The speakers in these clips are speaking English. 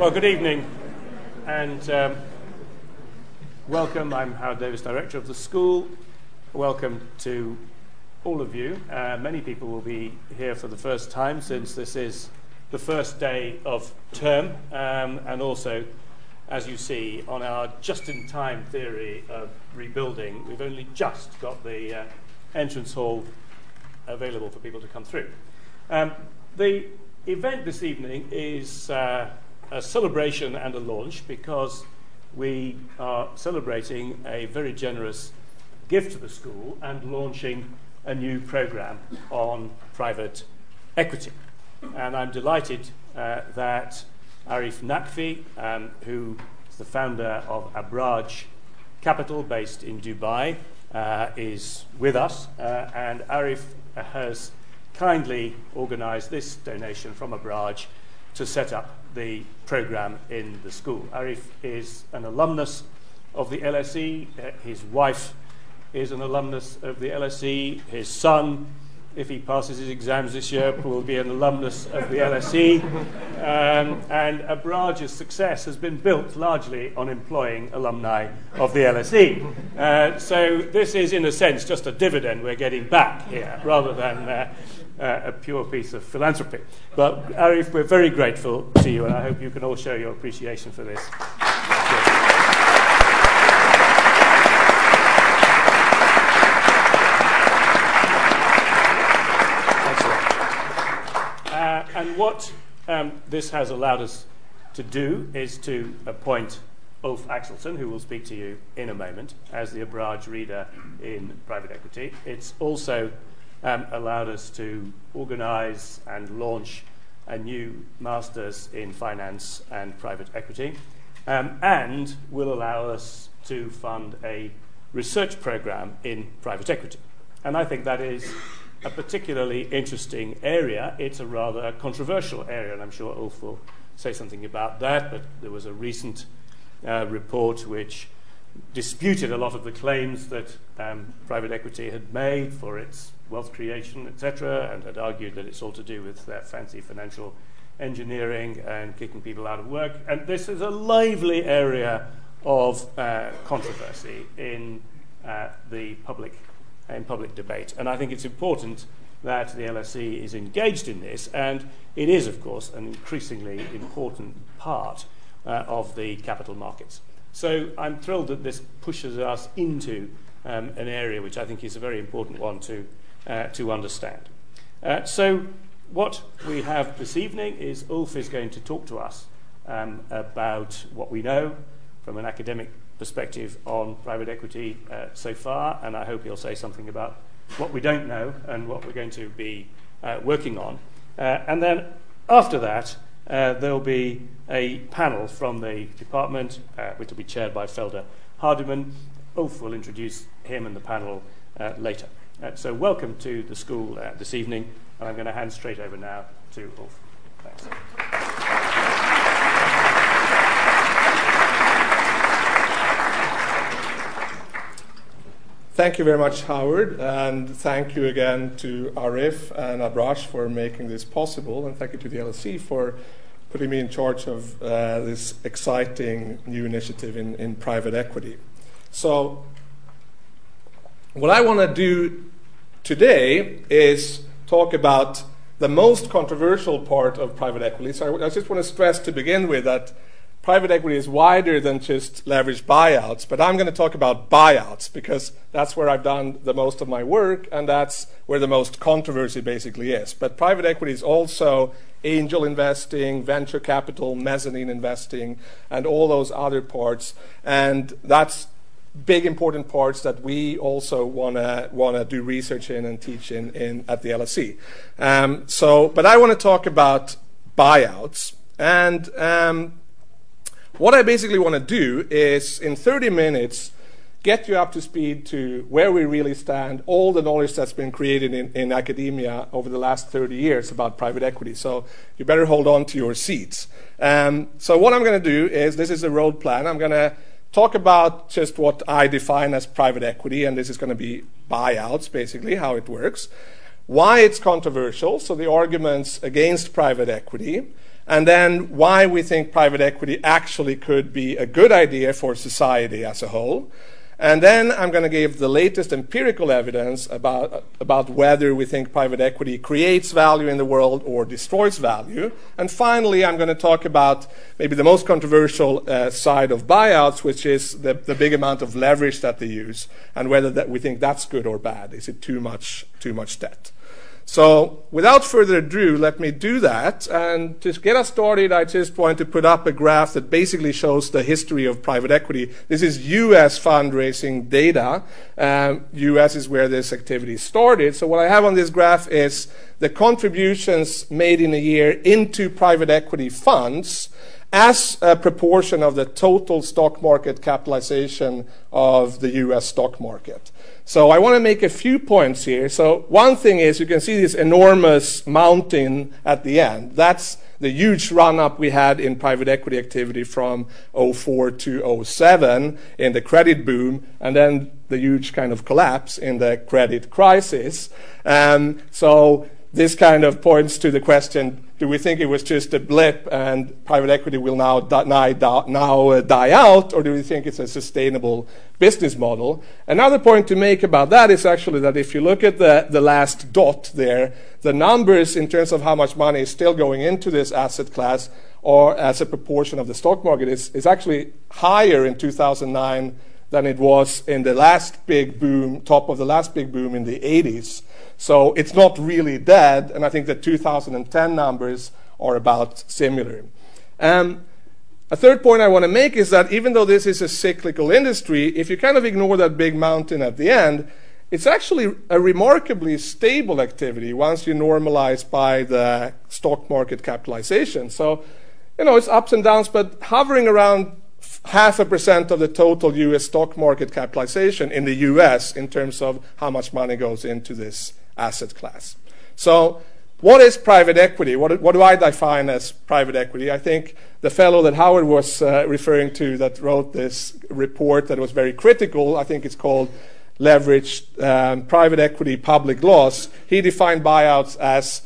Well, good evening and um, welcome. I'm Howard Davies, Director of the school. Welcome to all of you. Uh, many people will be here for the first time since this is the first day of term, um, and also, as you see, on our just in time theory of rebuilding, we've only just got the uh, entrance hall available for people to come through. Um, the event this evening is uh, a celebration and a launch because we are celebrating a very generous gift to the school and launching a new program on private equity. And I'm delighted uh, that Arif Naqvi, um, who is the founder of Abraaj Capital based in Dubai, uh, is with us. Uh, and Arif has kindly organized this donation from Abraj to set up the program in the school. Arif is an alumnus of the LSE. His wife is an alumnus of the LSE. His son, if he passes his exams this year, will be an alumnus of the LSE. Um, and Abraaj's success has been built largely on employing alumni of the LSE. Uh, so this is, in a sense, just a dividend we're getting back here, rather than uh, uh, a pure piece of philanthropy. But Arif, we're very grateful to you, and I hope you can all show your appreciation for this. Uh, and what um, this has allowed us to do is to appoint Ulf Axelson, who will speak to you in a moment, as the Abraaj reader in private equity. It's also um, allowed us to organize and launch a new master's in finance and private equity, um, and will allow us to fund a research program in private equity. And I think that is a particularly interesting area. It's a rather controversial area, and I'm sure Ulf will say something about that. But there was a recent uh, report which disputed a lot of the claims that um, private equity had made for its wealth creation, etc., and had argued that it's all to do with fancy financial engineering and kicking people out of work. And this is a lively area of uh, controversy in uh, the public in public debate. And I think it's important that the LSE is engaged in this, and it is, of course, an increasingly important part uh, of the capital markets. So I'm thrilled that this pushes us into um, an area which I think is a very important one to uh, to understand. Uh, so, what we have this evening is Ulf is going to talk to us um, about what we know from an academic perspective on private equity uh, so far, and I hope he'll say something about what we don't know and what we're going to be uh, working on. Uh, and then after that, uh, there'll be a panel from the department, which will be chaired by Felder Hardiman. Ulf will introduce him and the panel later. Uh, so, welcome to the school uh, this evening, and I'm going to hand straight over now to Ulf. Thanks. Thank you very much, Howard, and thank you again to Arif and Abraaj for making this possible, and thank you to the LSE for putting me in charge of uh, this exciting new initiative in, in private equity. So, what I want to do today is talk about the most controversial part of private equity. So I, just want to stress to begin with that private equity is wider than just leveraged buyouts, but I'm going to talk about buyouts because that's where I've done the most of my work and that's where the most controversy basically is. But private equity is also angel investing, venture capital, mezzanine investing, and all those other parts. And that's big important parts that we also want to want to do research in and teach in, in at the LSE. Um, so, but I want to talk about buyouts and um, what I basically want to do is in 30 minutes get you up to speed to where we really stand, all the knowledge that's been created in, in academia over the last 30 years about private equity. So you better hold on to your seats. Um, so what I'm going to do is this is a road plan. I'm going to talk about just what I define as private equity, and this is going to be buyouts, basically, how it works. Why it's controversial, so the arguments against private equity, and then why we think private equity actually could be a good idea for society as a whole. And then I'm going to give the latest empirical evidence about, about whether we think private equity creates value in the world or destroys value. And finally, I'm going to talk about maybe the most controversial uh, side of buyouts, which is the, the big amount of leverage that they use, and whether that we think that's good or bad. Is it too much, too much debt? So without further ado, let me do that. And to get us started, I just want to put up a graph that basically shows the history of private equity. This is US fundraising data. Um, US is where this activity started. So what I have on this graph is the contributions made in a year into private equity funds as a proportion of the total stock market capitalization of the US stock market. So I want to make a few points here. So one thing is you can see this enormous mountain at the end. That's the huge run up we had in private equity activity from 04 to 07 in the credit boom, and then the huge kind of collapse in the credit crisis. Um, so this kind of points to the question do we think it was just a blip and private equity will now, die, now uh, die out, or do we think it's a sustainable business model? Another point to make about that is actually that if you look at the, the last dot there, the numbers in terms of how much money is still going into this asset class or as a proportion of the stock market is, is actually higher in 2009 than it was in the last big boom, top of the last big boom in the 80s. So it's not really dead, and I think the 2010 numbers are about similar. Um, a third point I want to make is that even though this is a cyclical industry, if you kind of ignore that big mountain at the end, it's actually a remarkably stable activity once you normalize by the stock market capitalization. So, you know, it's ups and downs, but hovering around half a percent of the total US stock market capitalization in the US in terms of how much money goes into this asset class. So, what is private equity? What, what do I define as private equity? I think the fellow that Howard was uh, referring to that wrote this report that was very critical, I think it's called Leveraged um, Private Equity Public Loss, he defined buyouts as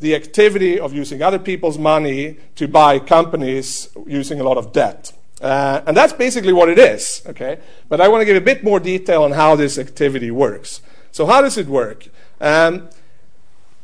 the activity of using other people's money to buy companies using a lot of debt. Uh, and that's basically what it is, okay? But I want to give a bit more detail on how this activity works. So, how does it work? Um,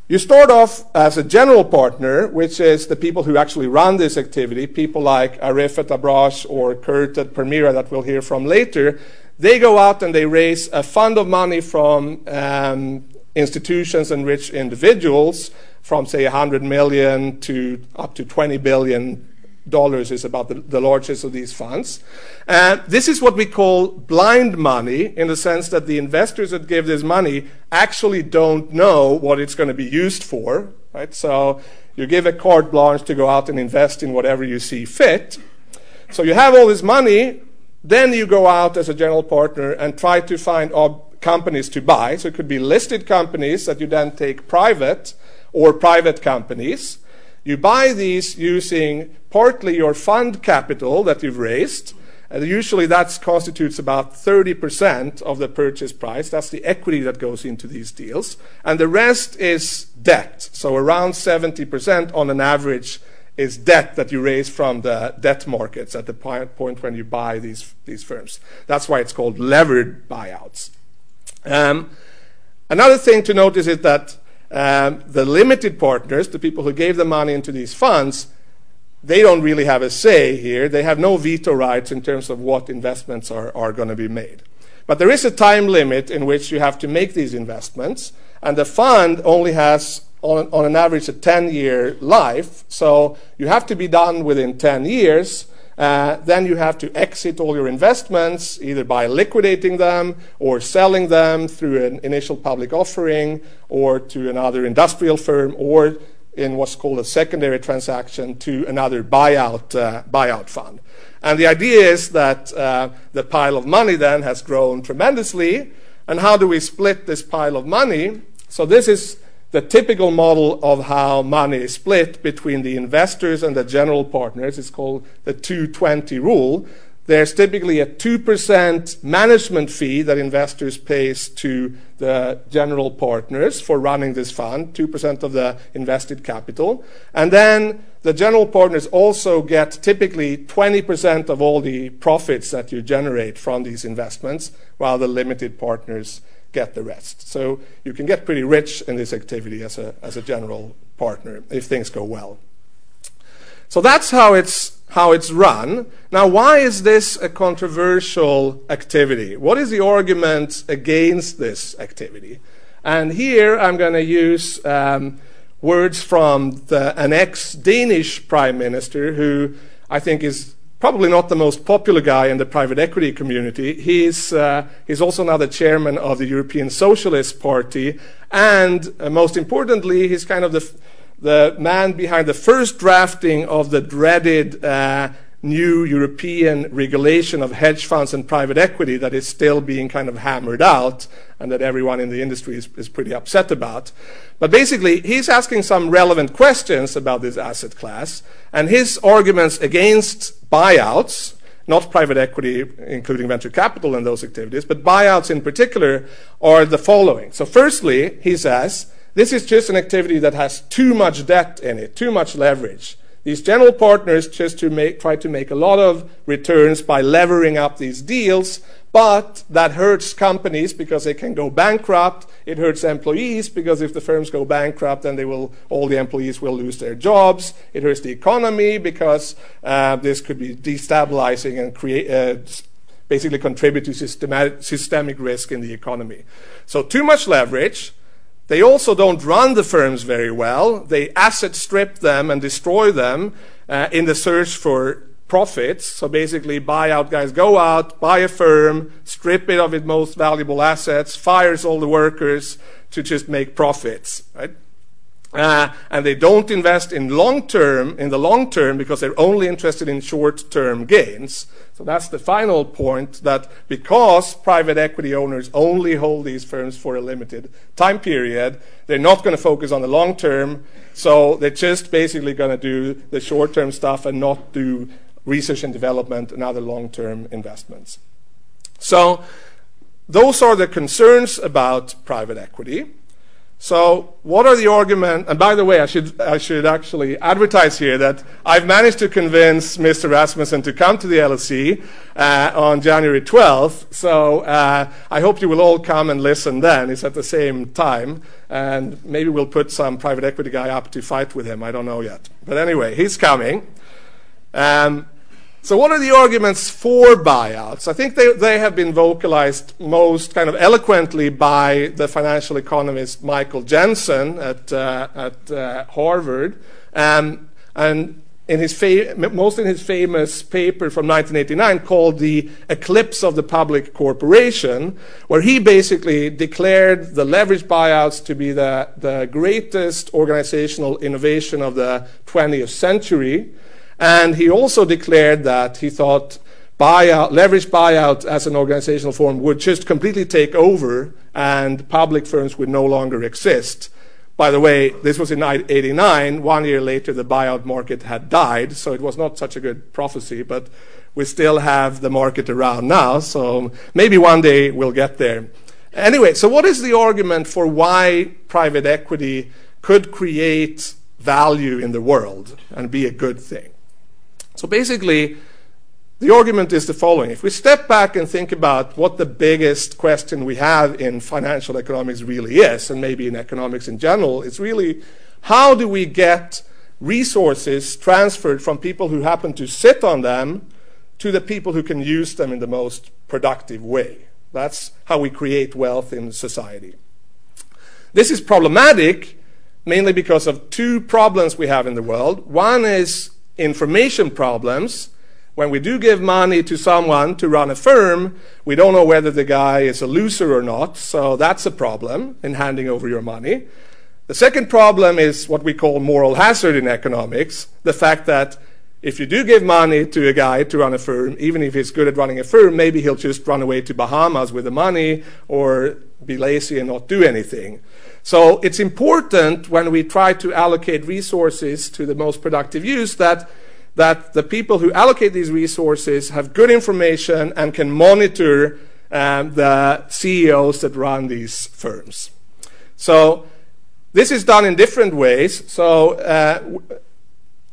you start off as a general partner, which is the people who actually run this activity, people like Arif at Abraaj or Kurt at Permira that we'll hear from later. They go out and they raise a fund of money from um, institutions and rich individuals from, say, 100 million to up to 20 billion dollars is about the, the largest of these funds. And this is what we call blind money in the sense that the investors that give this money actually don't know what it's going to be used for, right? So you give a carte blanche to go out and invest in whatever you see fit. So you have all this money, then you go out as a general partner and try to find ob- companies to buy. So it could be listed companies that you then take private or private companies. You buy these using partly your fund capital that you've raised. And usually that constitutes about 30% of the purchase price. That's the equity that goes into these deals. And the rest is debt. So around 70% on an average is debt that you raise from the debt markets at the point when you buy these, these firms. That's why it's called levered buyouts. Um, another thing to notice is that Um, the limited partners, the people who gave the money into these funds, they don't really have a say here. They have no veto rights in terms of what investments are, are going to be made. But there is a time limit in which you have to make these investments, and the fund only has, on, on an average, a 10 year life. So you have to be done within 10 years. Uh, then you have to exit all your investments, either by liquidating them or selling them through an initial public offering or to another industrial firm or in what's called a secondary transaction to another buyout, uh, buyout fund. And the idea is that uh, the pile of money then has grown tremendously. And how do we split this pile of money? So this is the typical model of how money is split between the investors and the general partners. is called the 220 rule. there's typically a 2% management fee that investors pays to the general partners for running this fund, 2% of the invested capital. And then the general partners also get typically 20% of all the profits that you generate from these investments, while the limited partners get the rest. So you can get pretty rich in this activity as a, as a general partner if things go well. So that's how it's how it's run. Now, why is this a controversial activity? What is the argument against this activity? And here I'm going to use um, words from the, an ex Danish prime minister who I think is probably not the most popular guy in the private equity community. He's, uh, he's also now the chairman of the European Socialist Party. And uh, most importantly, he's kind of the the man behind the first drafting of the dreaded uh, new European regulation of hedge funds and private equity that is still being kind of hammered out and that everyone in the industry is, is pretty upset about. But basically, he's asking some relevant questions about this asset class, and his arguments against buyouts, not private equity, including venture capital and those activities, but buyouts in particular, are the following. So, firstly, he says, this is just an activity that has too much debt in it, too much leverage. These general partners just to make, try to make a lot of returns by levering up these deals, but that hurts companies because they can go bankrupt. It hurts employees because if the firms go bankrupt, then they will, all the employees will lose their jobs. It hurts the economy because uh, this could be destabilizing and create, uh, basically contribute to systemic risk in the economy. So too much leverage they also don't run the firms very well. They asset strip them and destroy them uh, in the search for profits. So basically, buyout guys go out, buy a firm, strip it of its most valuable assets, fires all the workers to just make profits. Right? Uh, and they don't invest in long term, in the long term, because they're only interested in short term gains. So that's the final point that because private equity owners only hold these firms for a limited time period, they're not going to focus on the long term. So they're just basically going to do the short term stuff and not do research and development and other long term investments. So those are the concerns about private equity. So, what are the arguments? And by the way, I should, I should actually advertise here that I've managed to convince Mr. Rasmussen to come to the LSE uh, on January 12th. So, uh, I hope you will all come and listen then. It's at the same time. And maybe we'll put some private equity guy up to fight with him. I don't know yet. But anyway, he's coming. Um, so, what are the arguments for buyouts? I think they, they have been vocalized most kind of eloquently by the financial economist Michael Jensen at, uh, at uh, Harvard. Um, and in his fa- most in his famous paper from 1989 called The Eclipse of the Public Corporation, where he basically declared the leverage buyouts to be the, the greatest organizational innovation of the 20th century. And he also declared that he thought buyout, leverage buyout as an organizational form would just completely take over and public firms would no longer exist. By the way, this was in 89. One year later, the buyout market had died, so it was not such a good prophecy, but we still have the market around now, so maybe one day we'll get there. Anyway, so what is the argument for why private equity could create value in the world and be a good thing? So basically, the argument is the following. If we step back and think about what the biggest question we have in financial economics really is, and maybe in economics in general, it's really how do we get resources transferred from people who happen to sit on them to the people who can use them in the most productive way? That's how we create wealth in society. This is problematic mainly because of two problems we have in the world. One is information problems. When we do give money to someone to run a firm, we don't know whether the guy is a loser or not, so that's a problem in handing over your money. The second problem is what we call moral hazard in economics the fact that if you do give money to a guy to run a firm, even if he's good at running a firm, maybe he'll just run away to Bahamas with the money or be lazy and not do anything. So it's important when we try to allocate resources to the most productive use that that the people who allocate these resources have good information and can monitor um, the CEOs that run these firms. So this is done in different ways. So uh,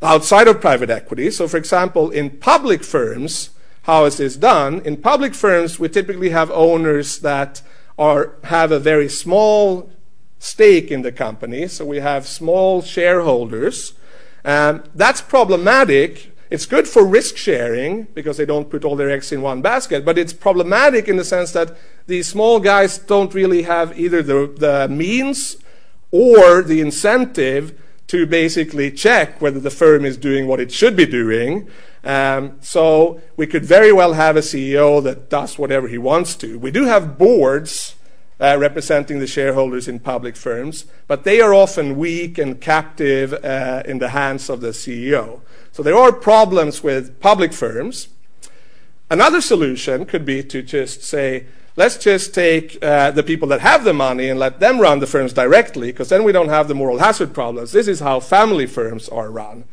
outside of private equity, so for example, in public firms, how is this done? In public firms, we typically have owners that are, have a very small stake in the company. So we have small shareholders um, that's problematic. It's good for risk sharing because they don't put all their eggs in one basket, but it's problematic in the sense that these small guys don't really have either the, the means or the incentive to basically check whether the firm is doing what it should be doing. Um, so we could very well have a CEO that does whatever he wants to. We do have boards uh, representing the shareholders in public firms, but they are often weak and captive uh, in the hands of the CEO. So there are problems with public firms. Another solution could be to just say, let's just take uh, the people that have the money and let them run the firms directly, because then we don't have the moral hazard problems. This is how family firms are run.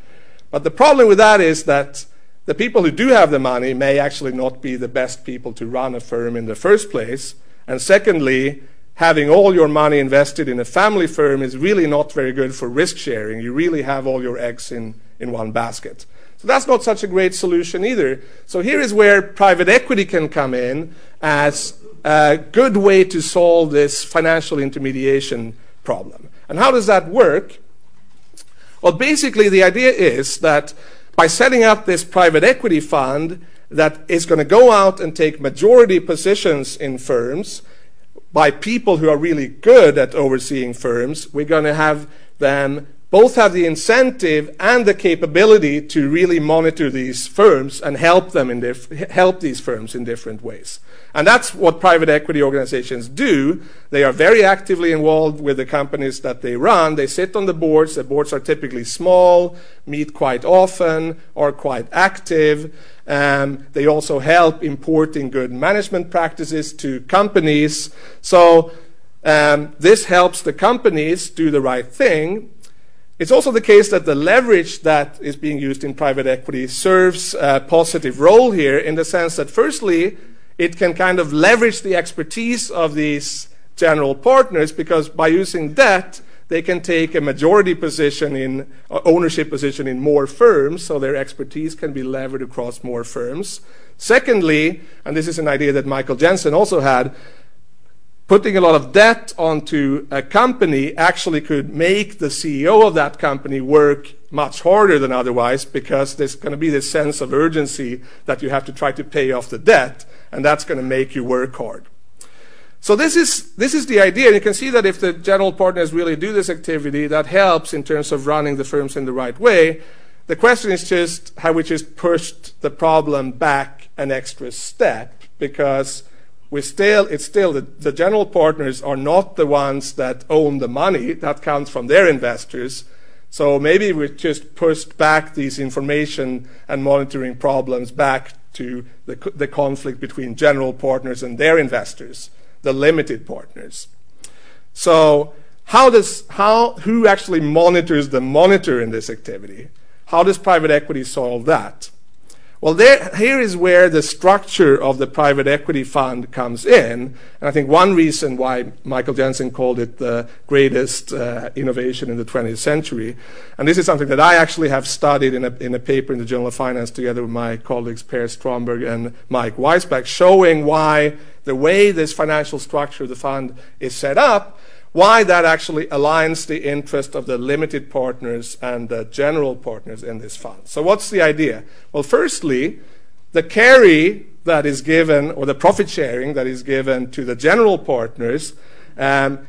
But the problem with that is that the people who do have the money may actually not be the best people to run a firm in the first place. And secondly, having all your money invested in a family firm is really not very good for risk sharing. You really have all your eggs in, in one basket. So that's not such a great solution either. So here is where private equity can come in as a good way to solve this financial intermediation problem. And how does that work? Well, basically, the idea is that by setting up this private equity fund, that is going to go out and take majority positions in firms by people who are really good at overseeing firms. We're going to have them both have the incentive and the capability to really monitor these firms and help them in help these firms in different ways. And that's what private equity organizations do. They are very actively involved with the companies that they run. They sit on the boards. The boards are typically small, meet quite often, are quite active. Um, they also help importing good management practices to companies. So um, this helps the companies do the right thing. It's also the case that the leverage that is being used in private equity serves a positive role here in the sense that, firstly, it can kind of leverage the expertise of these general partners because by using debt, they can take a majority position in uh, ownership position in more firms, so their expertise can be levered across more firms. Secondly, and this is an idea that Michael Jensen also had, putting a lot of debt onto a company actually could make the CEO of that company work much harder than otherwise because there's going to be this sense of urgency that you have to try to pay off the debt, and that's going to make you work hard. So this is, this is the idea. You can see that if the general partners really do this activity, that helps in terms of running the firms in the right way. The question is just how we just pushed the problem back an extra step because we still, it's still the, the general partners are not the ones that own the money. That comes from their investors. So maybe we just pushed back these information and monitoring problems back to the, the conflict between general partners and their investors the limited partners. So how does how who actually monitors the monitor in this activity? How does private equity solve that? Well, there, here is where the structure of the private equity fund comes in. And I think one reason why Michael Jensen called it the greatest uh, innovation in the 20th century, and this is something that I actually have studied in a, in a paper in the Journal of Finance together with my colleagues Per Stromberg and Mike Weisbach, showing why the way this financial structure of the fund is set up why that actually aligns the interest of the limited partners and the general partners in this fund. So, what's the idea? Well, firstly, the carry that is given, or the profit sharing that is given to the general partners, um,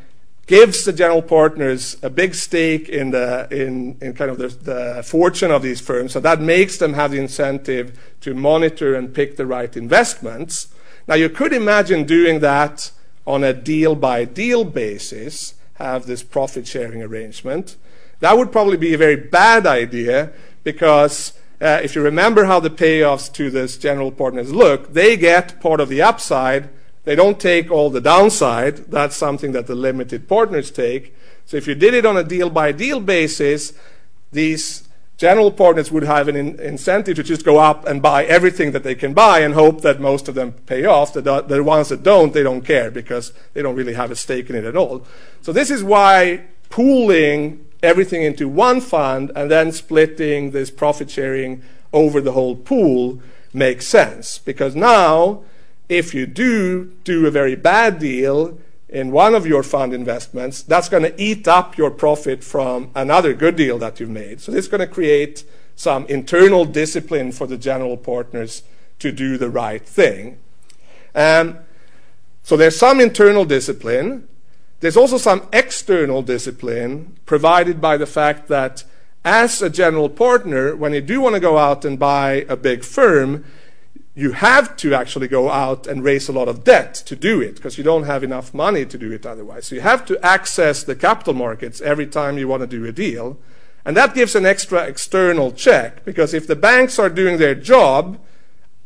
gives the general partners a big stake in the in, in kind of the, the, fortune of these firms. So that makes them have the incentive to monitor and pick the right investments. Now you could imagine doing that on a deal by deal basis have this profit sharing arrangement. That would probably be a very bad idea because uh, if you remember how the payoffs to this general partners look, they get part of the upside. They don't take all the downside. That's something that the limited partners take. So if you did it on a deal by deal basis, these general partners would have an in- incentive to just go up and buy everything that they can buy and hope that most of them pay off. The ones that don't, they don't care because they don't really have a stake in it at all. So this is why pooling everything into one fund and then splitting this profit sharing over the whole pool makes sense. Because now, if you do do a very bad deal in one of your fund investments, that's going to eat up your profit from another good deal that you've made. So this is going to create some internal discipline for the general partners to do the right thing. Um, so there's some internal discipline. There's also some external discipline provided by the fact that as a general partner, when you do want to go out and buy a big firm, you have to actually go out and raise a lot of debt to do it because you don't have enough money to do it otherwise. So you have to access the capital markets every time you want to do a deal. And that gives an extra external check because if the banks are doing their job,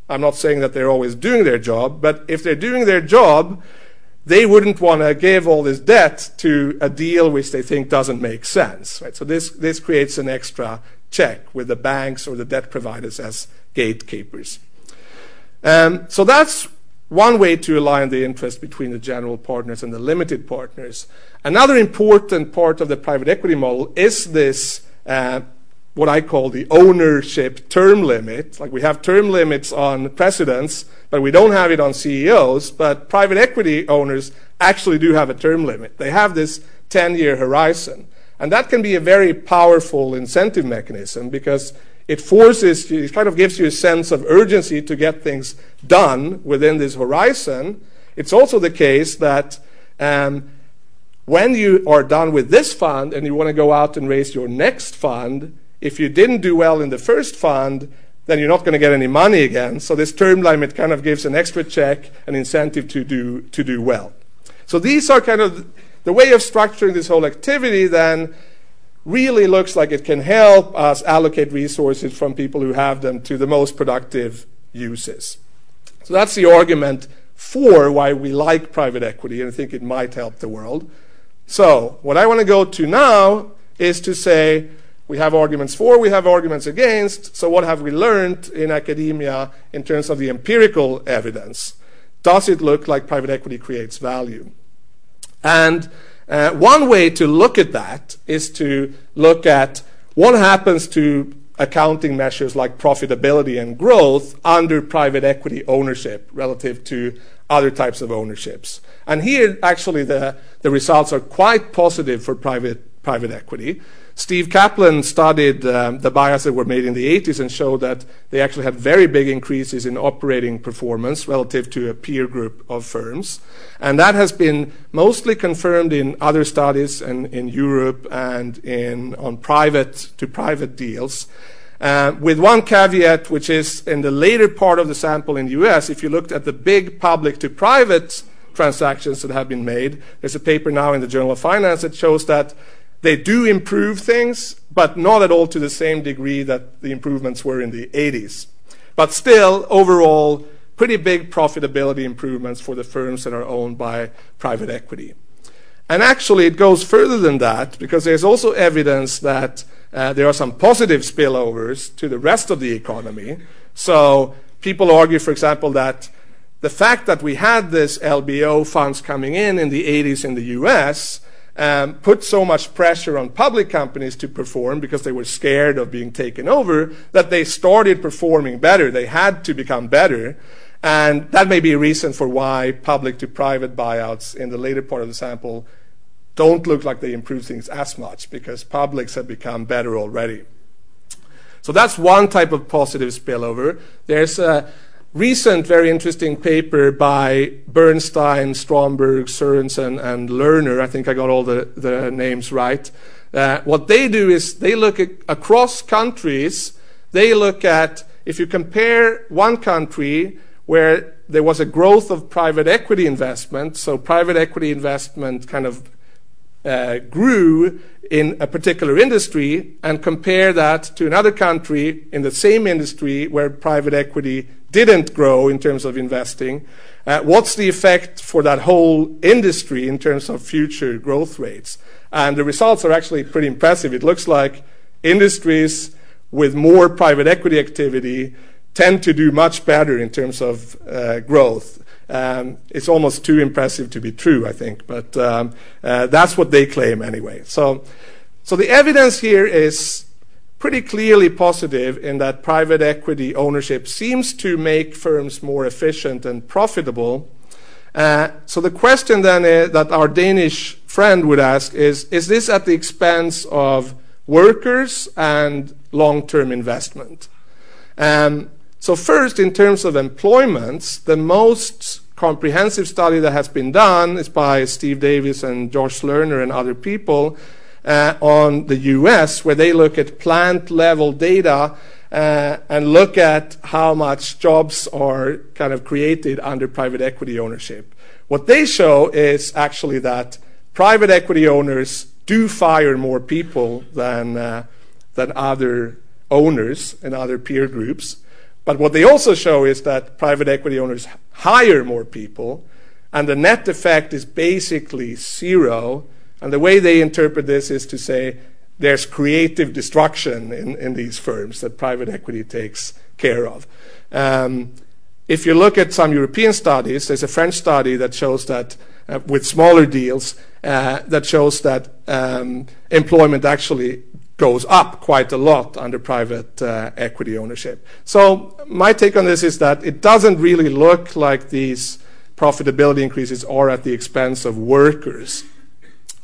I'm not saying that they're always doing their job, but if they're doing their job, they wouldn't want to give all this debt to a deal which they think doesn't make sense. Right? So this, this creates an extra check with the banks or the debt providers as gatekeepers. Um, so that's one way to align the interest between the general partners and the limited partners. Another important part of the private equity model is this uh, what I call the ownership term limit. Like we have term limits on presidents, but we don't have it on CEOs. But private equity owners actually do have a term limit. They have this 10 year horizon. And that can be a very powerful incentive mechanism because it forces you, it kind of gives you a sense of urgency to get things done within this horizon. It's also the case that um, when you are done with this fund and you want to go out and raise your next fund, if you didn't do well in the first fund, then you're not going to get any money again. So this term limit kind of gives an extra check, an incentive to do, to do well. So these are kind of the way of structuring this whole activity then really looks like it can help us allocate resources from people who have them to the most productive uses. So that's the argument for why we like private equity and think it might help the world. So what I want to go to now is to say, we have arguments for, we have arguments against. So, what have we learned in academia in terms of the empirical evidence? Does it look like private equity creates value? And uh, one way to look at that is to look at what happens to accounting measures like profitability and growth under private equity ownership relative to other types of ownerships. And here, actually, the, the results are quite positive for private, private equity. Steve Kaplan studied um, the buyouts that were made in the 80s and showed that they actually had very big increases in operating performance relative to a peer group of firms. And that has been mostly confirmed in other studies and in Europe and in, on private to private deals. Uh, with one caveat, which is in the later part of the sample in the US, if you looked at the big public to private transactions that have been made, there's a paper now in the Journal of Finance that shows that they do improve things, but not at all to the same degree that the improvements were in the 80s. But still, overall, pretty big profitability improvements for the firms that are owned by private equity. And actually, it goes further than that because there's also evidence that uh, there are some positive spillovers to the rest of the economy. So people argue, for example, that the fact that we had this LBO funds coming in in the 80s in the US Um, put so much pressure on public companies to perform because they were scared of being taken over that they started performing better. They had to become better. And that may be a reason for why public to private buyouts in the later part of the sample don't look like they improve things as much because publics have become better already. So that's one type of positive spillover. There's a recent very interesting paper by Bernstein, Stromberg, Sørensen, and Lerner. I think I got all the, the names right. Uh, what they do is they look at, across countries, they look at if you compare one country where there was a growth of private equity investment, so private equity investment kind of grew in a particular industry, and compare that to another country in the same industry where private equity didn't grow in terms of investing, uh, what's the effect for that whole industry in terms of future growth rates? And the results are actually pretty impressive. It looks like industries with more private equity activity tend to do much better in terms of uh, growth. Um, it's almost too impressive to be true, I think, but um, uh, that's what they claim anyway. So, so the evidence here is pretty clearly positive in that private equity ownership seems to make firms more efficient and profitable. Uh, so the question then is, that our Danish friend would ask is, is this at the expense of workers and long-term investment? Um, so first, in terms of employments, the most comprehensive study that has been done is by Steve Davis and Josh Lerner and other people uh, on the US, where they look at plant level data uh, and look at how much jobs are kind of created under private equity ownership. What they show is actually that private equity owners do fire more people than, uh, than other owners and other peer groups. But what they also show is that private equity owners hire more people, and the net effect is basically zero. And the way they interpret this is to say there's creative destruction in, in these firms that private equity takes care of. Um, if you look at some European studies, there's a French study that shows that uh, with smaller deals, uh, that shows that um, employment actually goes up quite a lot under private uh, equity ownership. So my take on this is that it doesn't really look like these profitability increases are at the expense of workers.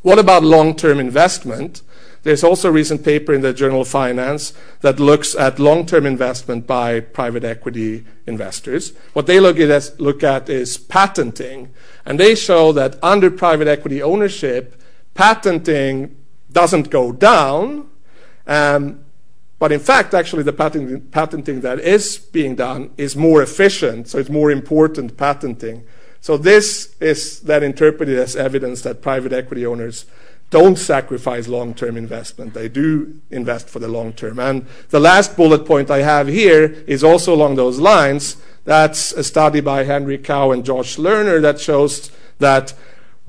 What about long-term investment? There's also a recent paper in the Journal of Finance that looks at long-term investment by private equity investors. What they look at, is patenting, and they show that under private equity ownership, patenting doesn't go down, Um, but in fact, actually, the patenting, patenting that is being done is more efficient, so it's more important patenting. So this is then interpreted as evidence that private equity owners don't sacrifice long-term investment. They do invest for the long term. And the last bullet point I have here is also along those lines. That's a study by Jerry Cao and Josh Lerner that shows that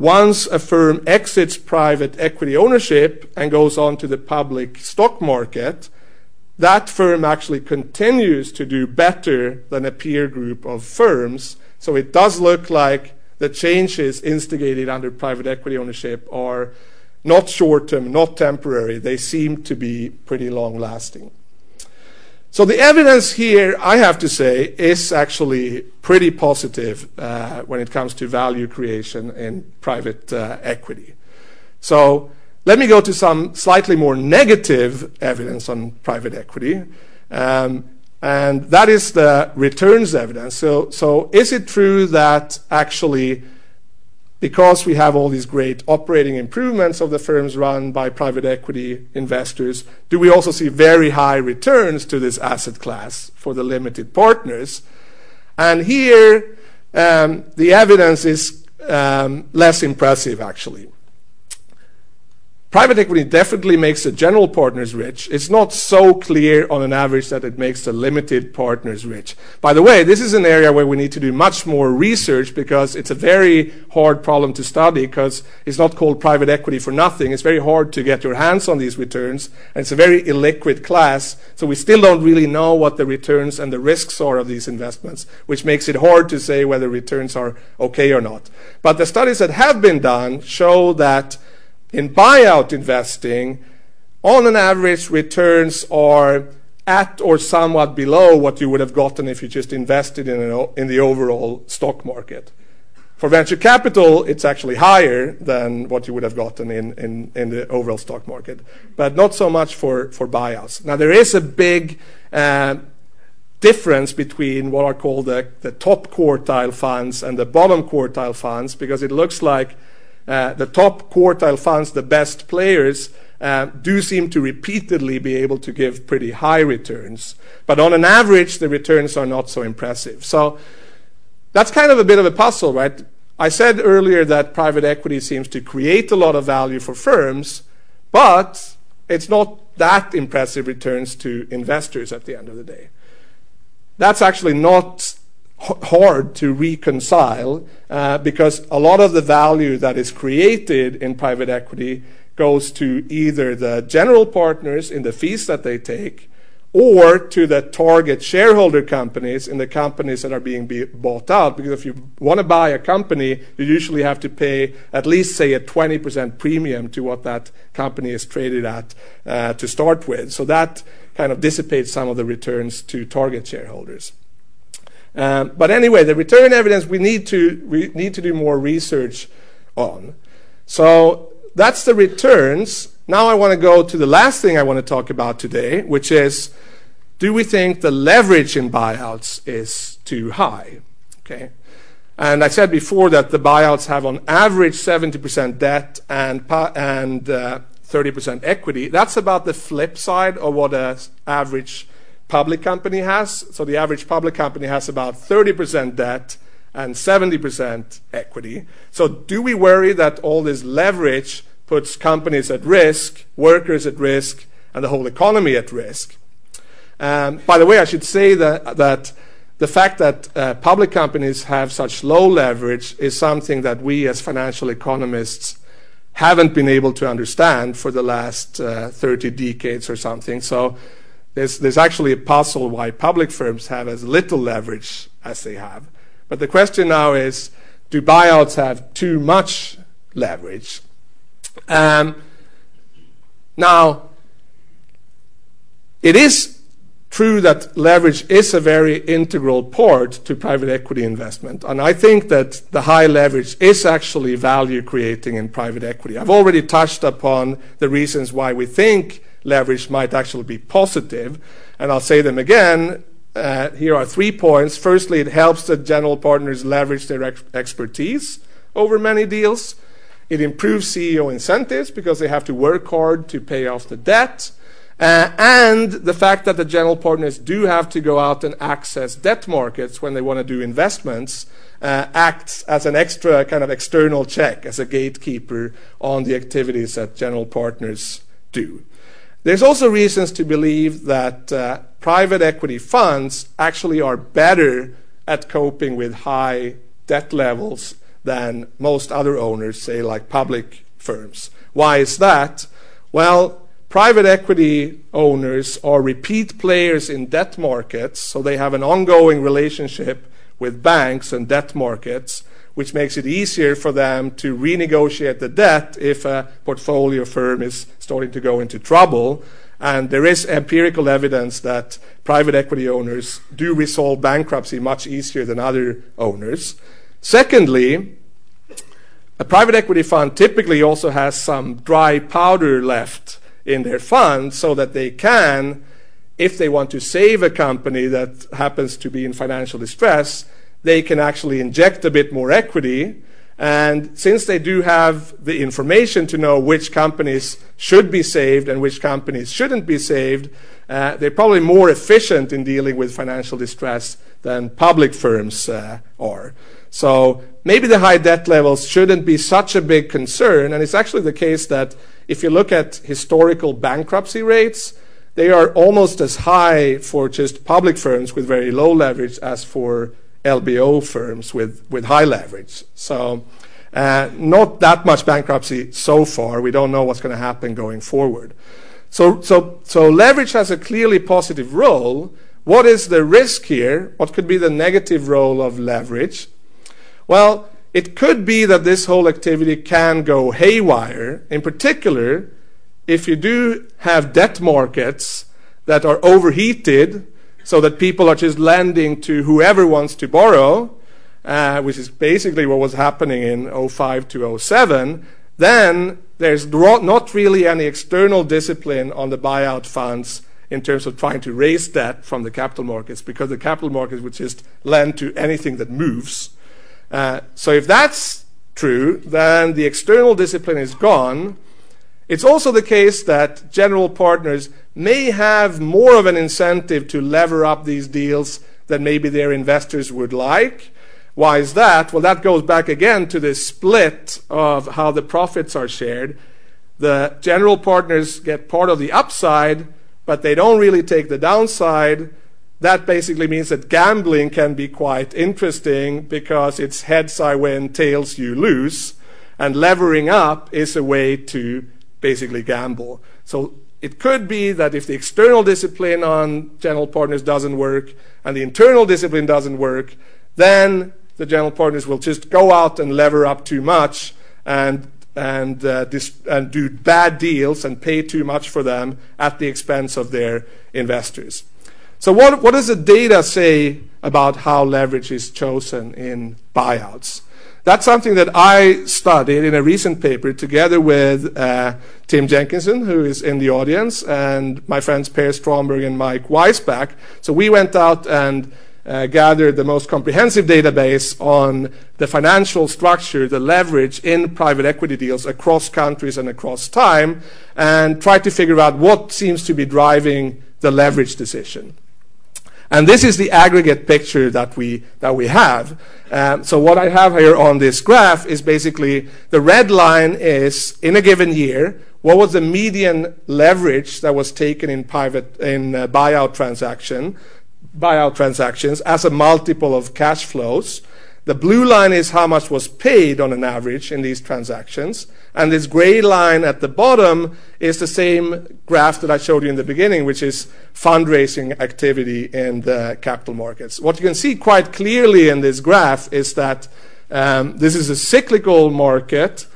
once a firm exits private equity ownership and goes on to the public stock market, that firm actually continues to do better than a peer group of firms. So it does look like the changes instigated under private equity ownership are not short term, not temporary. They seem to be pretty long lasting. So the evidence here, I have to say, is actually pretty positive uh, when it comes to value creation in private uh, equity. So let me go to some slightly more negative evidence on private equity. Um, and that is the returns evidence. So, so is it true that actually because we have all these great operating improvements of the firms run by private equity investors, do we also see very high returns to this asset class for the limited partners? And here, um, the evidence is um, less impressive, actually. Private equity definitely makes the general partners rich. It's not so clear on an average that it makes the limited partners rich. By the way, this is an area where we need to do much more research because it's a very hard problem to study because it's not called private equity for nothing. It's very hard to get your hands on these returns and it's a very illiquid class. So we still don't really know what the returns and the risks are of these investments, which makes it hard to say whether returns are okay or not. But the studies that have been done show that in buyout investing, on an average, returns are at or somewhat below what you would have gotten if you just invested in, the overall stock market. For venture capital, it's actually higher than what you would have gotten in, the overall stock market, but not so much for, buyouts. Now, there is a big uh, difference between what are called the, top quartile funds and the bottom quartile funds because it looks like the top quartile funds, the best players, uh, do seem to repeatedly be able to give pretty high returns. But on an average, the returns are not so impressive. So that's kind of a bit of a puzzle, right? I said earlier that private equity seems to create a lot of value for firms, but it's not that impressive returns to investors at the end of the day. That's actually not hard to reconcile uh, because a lot of the value that is created in private equity goes to either the general partners in the fees that they take or to the target shareholder companies in the companies that are being be bought out. Because if you want to buy a company, you usually have to pay at least, say, a 20% premium to what that company is traded at uh, to start with. So that kind of dissipates some of the returns to target shareholders. Um, but anyway, the return evidence we need to we need to do more research on. So that's the returns. Now I want to go to the last thing I want to talk about today, which is do we think the leverage in buyouts is too high? Okay. And I said before that the buyouts have on average 70% debt and, and uh, 30% equity. That's about the flip side of what an average public company has. So the average public company has about 30% debt and 70% equity. So do we worry that all this leverage puts companies at risk, workers at risk, and the whole economy at risk? Um, by the way, I should say that, that the fact that uh, public companies have such low leverage is something that we as financial economists haven't been able to understand for the last uh, 30 decades or something. So there's, there's actually a puzzle why public firms have as little leverage as they have. But the question now is do buyouts have too much leverage? Um, now, it is true that leverage is a very integral part to private equity investment. And I think that the high leverage is actually value creating in private equity. I've already touched upon the reasons why we think leverage might actually be positive. and I'll say them again. Uh, here are three points. Firstly, it helps the general partners leverage their ex- expertise over many deals. It improves CEO incentives because they have to work hard to pay off the debt. Uh, and the fact that the general partners do have to go out and access debt markets when they want to do investments uh, acts as an extra kind of external check, as a gatekeeper on the activities that general partners do. There's also reasons to believe that uh, private equity funds actually are better at coping with high debt levels than most other owners, say, like public firms. Why is that? Well, Private equity owners are repeat players in debt markets, so they have an ongoing relationship with banks and debt markets, which makes it easier for them to renegotiate the debt if a portfolio firm is starting to go into trouble. And there is empirical evidence that private equity owners do resolve bankruptcy much easier than other owners. Secondly, a private equity fund typically also has some dry powder left in their fund so that they can, if they want to save a company that happens to be in financial distress, they can actually inject a bit more equity. And since they do have the information to know which companies should be saved and which companies shouldn't be saved, uh, they're probably more efficient in dealing with financial distress than public firms uh, are. So maybe the high debt levels shouldn't be such a big concern. And it's actually the case that if you look at historical bankruptcy rates, they are almost as high for just public firms with very low leverage as for LBO firms with, high leverage. So, uh, not that much bankruptcy so far. We don't know what's going to happen going forward. So, so, so leverage has a clearly positive role. What is the risk here? What could be the negative role of leverage? Well, it could be that this whole activity can go haywire, in particular, if you do have debt markets that are overheated so that people are just lending to whoever wants to borrow, uh, which is basically what was happening in 05 to 07, then there's not really any external discipline on the buyout funds in terms of trying to raise debt from the capital markets because the capital markets would just lend to anything that moves. Uh, so if that's true, then the external discipline is gone. It's also the case that general partners may have more of an incentive to lever up these deals than maybe their investors would like. Why is that? Well, that goes back again to the split of how the profits are shared. The general partners get part of the upside, but they don't really take the downside that basically means that gambling can be quite interesting because it's heads I win, tails you lose. And levering up is a way to basically gamble. So it could be that if the external discipline on general partners doesn't work and the internal discipline doesn't work, then the general partners will just go out and lever up too much and and, uh, dis- and do bad deals and pay too much for them at the expense of their investors. So, what, what does the data say about how leverage is chosen in buyouts? That's something that I studied in a recent paper together with uh, Tim Jenkinson, who is in the audience, and my friends Per Stromberg and Mike Weisbach. So we went out and uh, gathered the most comprehensive database on the financial structure, the leverage in private equity deals across countries and across time, and tried to figure out what seems to be driving the leverage decision. And this is the aggregate picture that we, that we have. Um, so what I have here on this graph is basically the red line is in a given year, what was the median leverage that was taken in private in uh, buyout transaction, buyout transactions as a multiple of cash flows. The blue line is how much was paid on an average in these transactions. And this gray line at the bottom is the same graph that I showed you in the beginning, which is fundraising activity in the capital markets. What you can see quite clearly in this graph is that um, this is a cyclical market,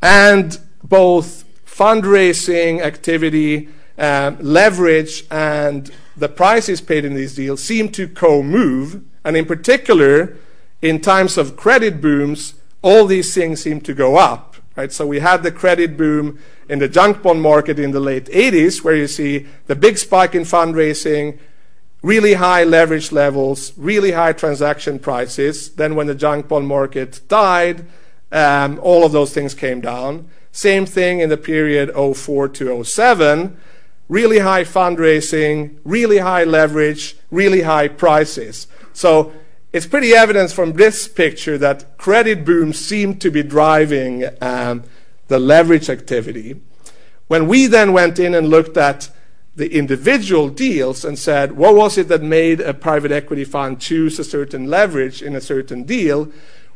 and both fundraising activity, uh, leverage, and the prices paid in these deals seem to co move. And in particular, in times of credit booms, all these things seem to go up. Right? So we had the credit boom in the junk bond market in the late 80s, where you see the big spike in fundraising, really high leverage levels, really high transaction prices. Then when the junk bond market died, um, all of those things came down. Same thing in the period 04 to 07. Really high fundraising, really high leverage, really high prices. So it's pretty evident from this picture that credit booms seem to be driving um, the leverage activity. When we then went in and looked at the individual deals and said, what was it that made a private equity fund choose a certain leverage in a certain deal?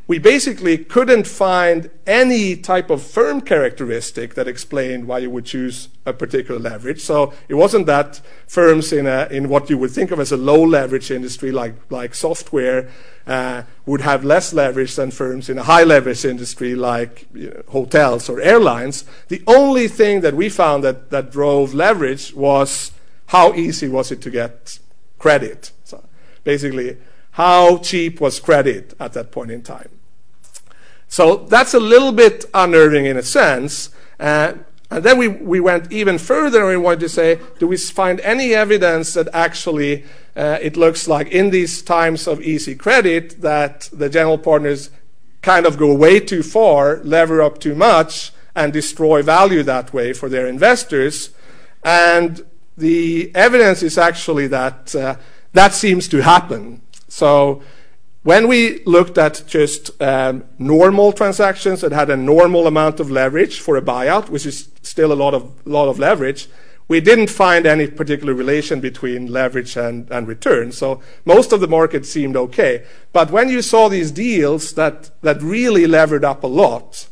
We basically couldn't find any type of firm characteristic that explained why you would choose a particular leverage. So it wasn't that firms in, a, in what you would think of as a low leverage industry like, like software uh, would have less leverage than firms in a high leverage industry like you know, hotels or airlines. The only thing that we found that, that drove leverage was how easy was it to get credit. So basically, how cheap was credit at that point in time. So that's a little bit unnerving in a sense. Uh, and then we, we went even further and we wanted to say, do we find any evidence that actually uh, it looks like in these times of easy credit that the general partners kind of go way too far, lever up too much, and destroy value that way for their investors? And the evidence is actually that uh, that seems to happen. So when we looked at just um, normal transactions that had a normal amount of leverage for a buyout, which is still a lot of, leverage, we didn't find any particular relation between leverage and, return. So most of the market seemed okay. But when you saw these deals that, that really levered up a lot,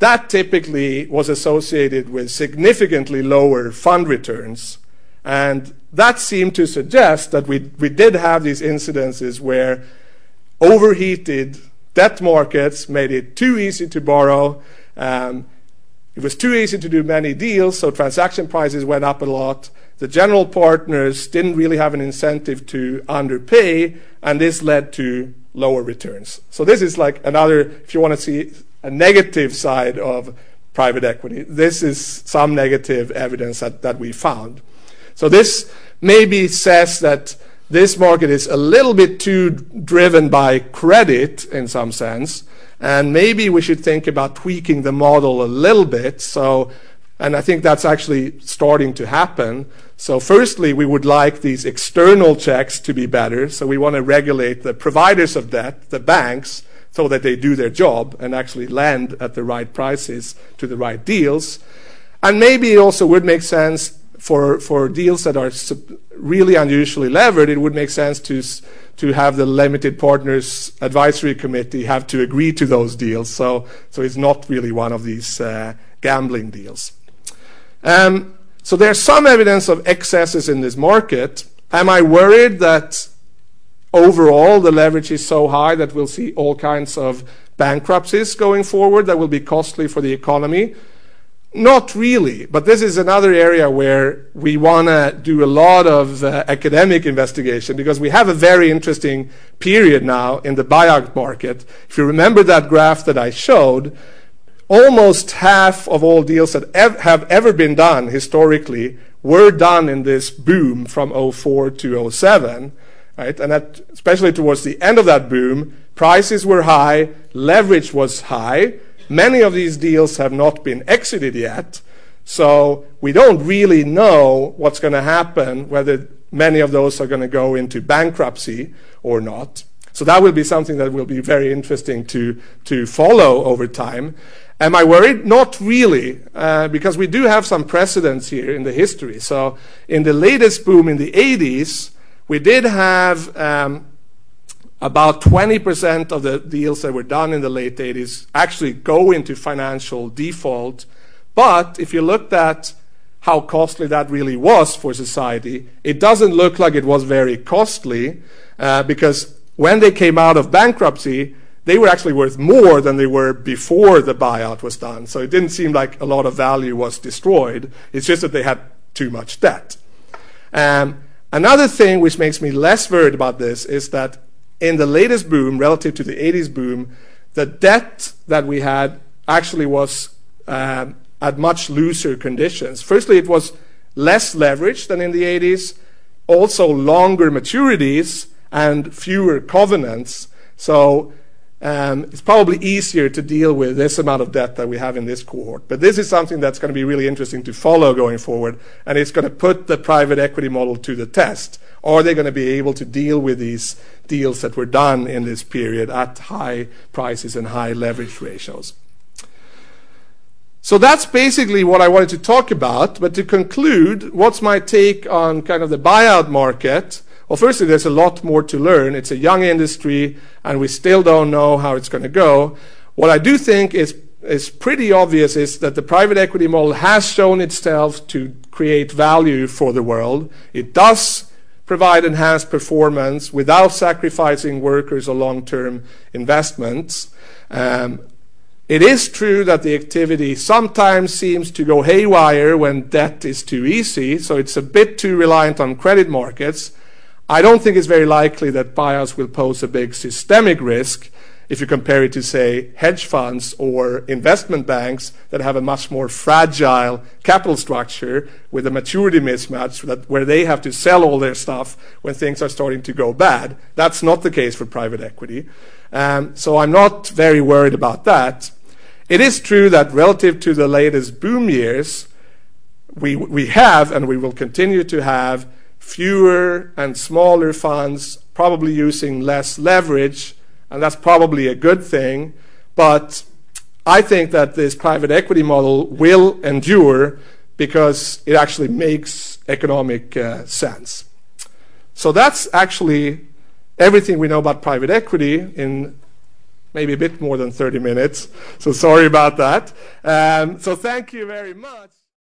that typically was associated with significantly lower fund returns and that seemed to suggest that we, we did have these incidences where overheated debt markets made it too easy to borrow. Um, it was too easy to do many deals, so transaction prices went up a lot. The general partners didn't really have an incentive to underpay, and this led to lower returns. So, this is like another, if you want to see a negative side of private equity, this is some negative evidence that, that we found. So this maybe says that this market is a little bit too driven by credit in some sense, and maybe we should think about tweaking the model a little bit. So, and I think that's actually starting to happen. So, firstly, we would like these external checks to be better. So, we want to regulate the providers of debt, the banks, so that they do their job and actually lend at the right prices to the right deals. And maybe it also would make sense for, for deals that are really unusually levered, it would make sense to, to have the limited partners advisory committee have to agree to those deals. So, so it's not really one of these uh, gambling deals. Um, So there's some evidence of excesses in this market. Am I worried that overall the leverage is so high that we'll see all kinds of bankruptcies going forward that will be costly for the economy? Not really, but this is another area where we want to do a lot of uh, academic investigation because we have a very interesting period now in the buyout market. If you remember that graph that I showed, almost half of all deals that ev- have ever been done historically were done in this boom from 04 to 07, right? And that, especially towards the end of that boom, prices were high, leverage was high, Many of these deals have not been exited yet, so we don't really know what's going to happen, whether many of those are going to go into bankruptcy or not. So that will be something that will be very interesting to, to follow over time. Am I worried? Not really, uh, because we do have some precedents here in the history. So in the latest boom in the 80s, we did have um, about 20% of the deals that were done in the late 80s actually go into financial default. But if you looked at how costly that really was for society, it doesn't look like it was very costly uh, because when they came out of bankruptcy, they were actually worth more than they were before the buyout was done. So it didn't seem like a lot of value was destroyed. It's just that they had too much debt. Um, another thing which makes me less worried about this is that in the latest boom, relative to the 80s boom, the debt that we had actually was um, at much looser conditions. Firstly, it was less leverage than in the 80s, also longer maturities and fewer covenants. So Um, it's probably easier to deal with this amount of debt that we have in this cohort. But this is something that's going to be really interesting to follow going forward, and it's going to put the private equity model to the test. Are they going to be able to deal with these deals that were done in this period at high prices and high leverage ratios? So that's basically what I wanted to talk about. But to conclude, what's my take on kind of the buyout market? Well, firstly, there's a lot more to learn. It's a young industry, and we still don't know how it's going to go. What I do think is is pretty obvious is that the private equity model has shown itself to create value for the world. It does provide enhanced performance without sacrificing workers or long-term investments. Um, it is true that the activity sometimes seems to go haywire when debt is too easy, so it's a bit too reliant on credit markets. I don't think it's very likely that buyouts will pose a big systemic risk, if you compare it to, say, hedge funds or investment banks that have a much more fragile capital structure with a maturity mismatch that, where they have to sell all their stuff when things are starting to go bad. That's not the case for private equity. Um, so I'm not very worried about that. It is true that relative to the latest boom years, we, we have and we will continue to have fewer and smaller funds, probably using less leverage and that's probably a good thing. But I think that this private equity model will endure because it actually makes economic uh, sense. So that's actually everything we know about private equity in maybe a bit more than 30 minutes. So sorry about that. Um, so thank you very much.